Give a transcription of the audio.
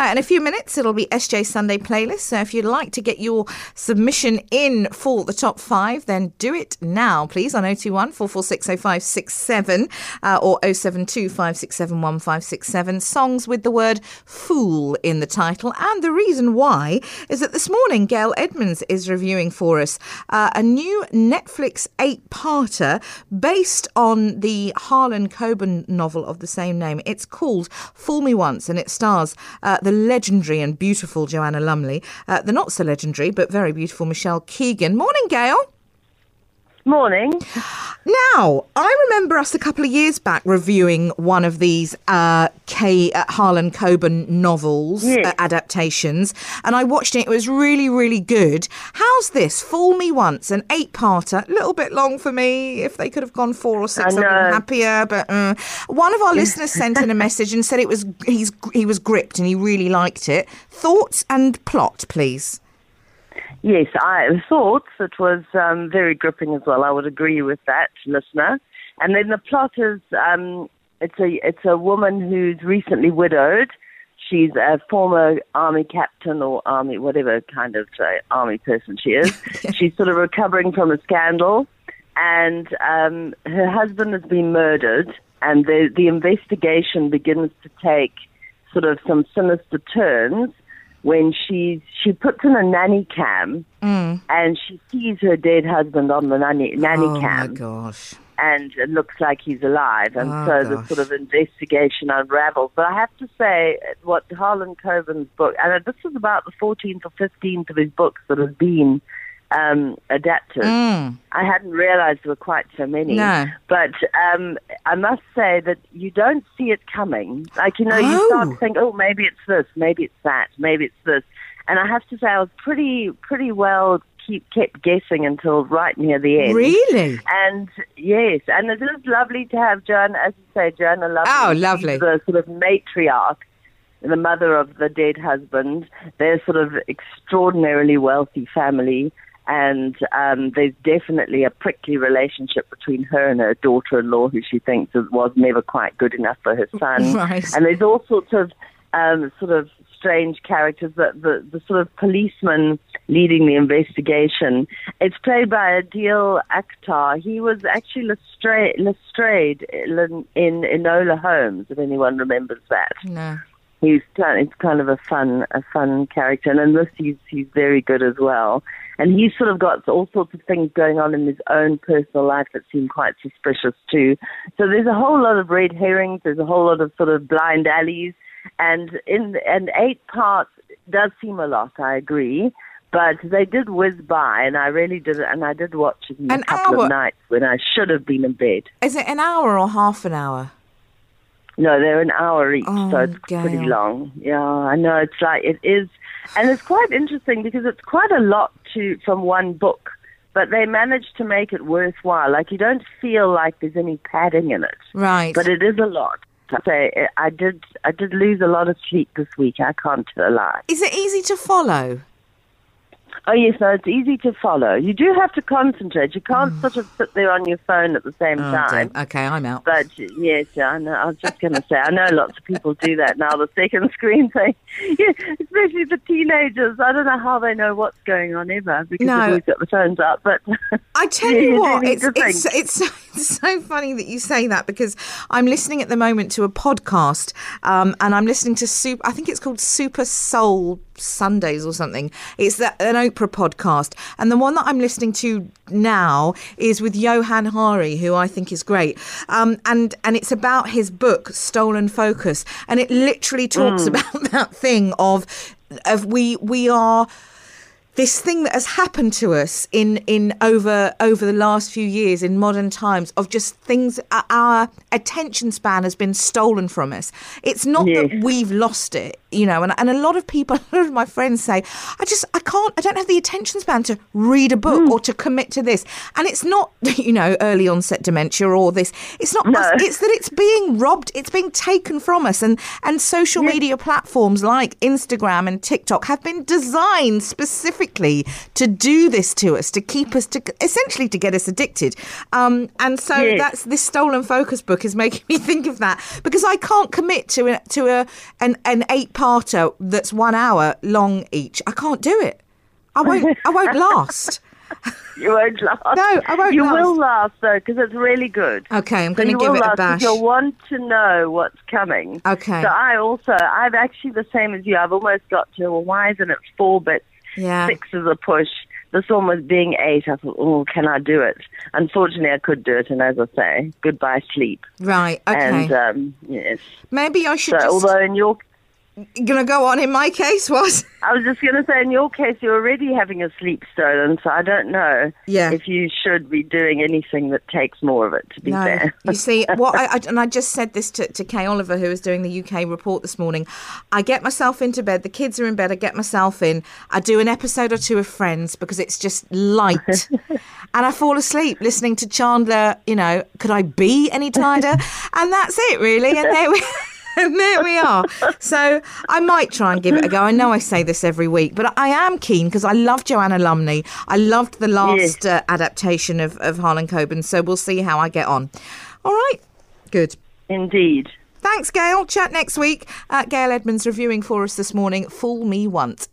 Uh, in a few minutes, it'll be SJ Sunday playlist. So if you'd like to get your submission in for the top five, then do it now, please, on 021 446 uh, or 072 567 Songs with the word fool in the title. And the reason why is that this morning, Gayle Edmunds is reviewing for us uh, a new Netflix eight parter based on the Harlan Coben novel of the same name. It's called Fool Me Once and it stars uh, the legendary and beautiful Joanna Lumley, uh, the not so legendary but very beautiful Michelle Keegan. Morning, Gayle. Morning. Now, I remember us a couple of years back reviewing one of these uh, K uh, Harlan Coben novels Yes. uh, adaptations, and I watched it. It was really, really good. How's this? Fool Me Once, an eight-parter. A little bit long for me. If they could have gone four or six, I'd been happier. But uh, one of our listeners sent in a message and said it was he's he was gripped and he really liked it. Thoughts and plot, please. Yes, I thought it was um, very gripping as well. I would agree with that, listener. And then the plot is um, it's a it's a woman who's recently widowed. She's a former army captain or army whatever kind of uh, army person she is. She's sort of recovering from a scandal, and um, her husband has been murdered. And the the investigation begins to take sort of some sinister turns when she she puts in a nanny cam mm. and she sees her dead husband on the nanny nanny oh my cam gosh. and it looks like he's alive. And Oh, so the sort of investigation unravels. But i have to say what harlan coben's book and this is about the 14th or 15th of his books that have been um, adapted Mm. i hadn't realized there were quite so many No. but um, i must say that you don't see it coming like you know you Oh. start to think oh maybe it's this maybe it's that maybe it's this and i have to say i was pretty pretty well keep kept guessing until right near the end Really? and yes, and it is lovely to have Joanna, as you say, Joanna Lovely. Oh, lovely. The sort of matriarch, the mother of the dead husband. They're sort of extraordinarily wealthy family, and um, there's definitely a prickly relationship between her and her daughter-in-law, who she thinks was never quite good enough for her son. Right. And there's all sorts of um, sort of strange characters. The, the the sort of policeman leading the investigation. It's played by Adeel Akhtar. He was actually Lestrade, Lestrade in, in Enola Holmes, if anyone remembers that. No. He's kind, it's kind of a fun, a fun character, and in this he's he's very good as well. And he's sort of got all sorts of things going on in his own personal life that seem quite suspicious too. So there's a whole lot of red herrings. There's a whole lot of sort of blind alleys, and in and eight parts does seem a lot. I agree. But they did whiz by, and I really did, and I did watch it in An a couple hour. of nights when I should have been in bed. Is it an hour or half an hour? No, they're an hour each, Oh, so it's pretty long. Yeah, I know. It's like it is, and it's quite interesting because it's quite a lot to from one book, but they managed to make it worthwhile. Like you don't feel like there's any padding in it, Right. but it is a lot. I say eh, I did. I did lose a lot of sleep this week. I can't lie. Is it easy to follow? Oh yes, no, it's easy to follow. You do have to concentrate. You can't sort of sit there on your phone at the same Oh, time. Okay, I'm out. But yes, I know. I was just going to say, I know lots of people do that now. The second screen thing, yeah, especially the teenagers. I don't know how they know what's going on ever because No. always got the phones up. But I tell you you what, it's, it's, it's, so, it's so funny that you say that because I'm listening at the moment to a podcast um, and I'm listening to Super, I think it's called Super Soul Sundays or something. It's an Oprah podcast. And the one that I'm listening to now is with Johann Hari, who I think is great. Um, and, and it's about his book, Stolen Focus. And it literally talks about that thing of, of we, we are this thing that has happened to us in in over over the last few years in modern times of just things uh, our attention span has been stolen from us it's not that we've lost it you know and, and a lot of people a lot of my friends say i just i can't i don't have the attention span to read a book Hmm. or to commit to this. And it's not you know early onset dementia or this. It's not No. us, it's that it's being robbed. It's being taken from us. And and social media platforms like instagram and tiktok have been designed specifically to do this to us to keep us to essentially to get us addicted. Um and so Yes. that's this stolen focus book is making me think of that because i can't commit to a to a an, an eight parter that's one hour long each. I can't do it. I won't. I won't last. You won't laugh. No, I won't last. You laugh. will laugh though, because it's really good. Okay, I'm going to you give it a laugh bash. You'll want to know what's coming. Okay. So I also, I'm actually the same as you. I've almost got to, well, why isn't it four bits? Yeah. Six is a push. This one was being eight. I thought, oh, can I do it? Unfortunately, I could do it. And as I say, goodbye sleep. Right. Okay. And um, yes. Maybe I should So just. although in your, Going to go on in my case was. I was just going to say, in your case, you're already having a sleep stolen. So I don't know Yeah. if you should be doing anything that takes more of it. To be No, fair. you see, what I, I and I just said this to, to Kay Oliver, who was doing the UK report this morning. I get myself into bed. The kids are in bed. I get myself in. I do an episode or two of Friends because it's just light, and I fall asleep listening to Chandler. You know, could I be any tighter? and that's it, really. And there we. And there we are. So I might try and give it a go. I know I say this every week, but I am keen because I love Joanna Lumley. I loved the last Yes. uh, adaptation of, of Harlan Coben. So we'll see how I get on. All right. Good. Indeed. Thanks, Gayle. Chat next week. Uh, Gayle Edmunds reviewing for us this morning. Fool Me Once.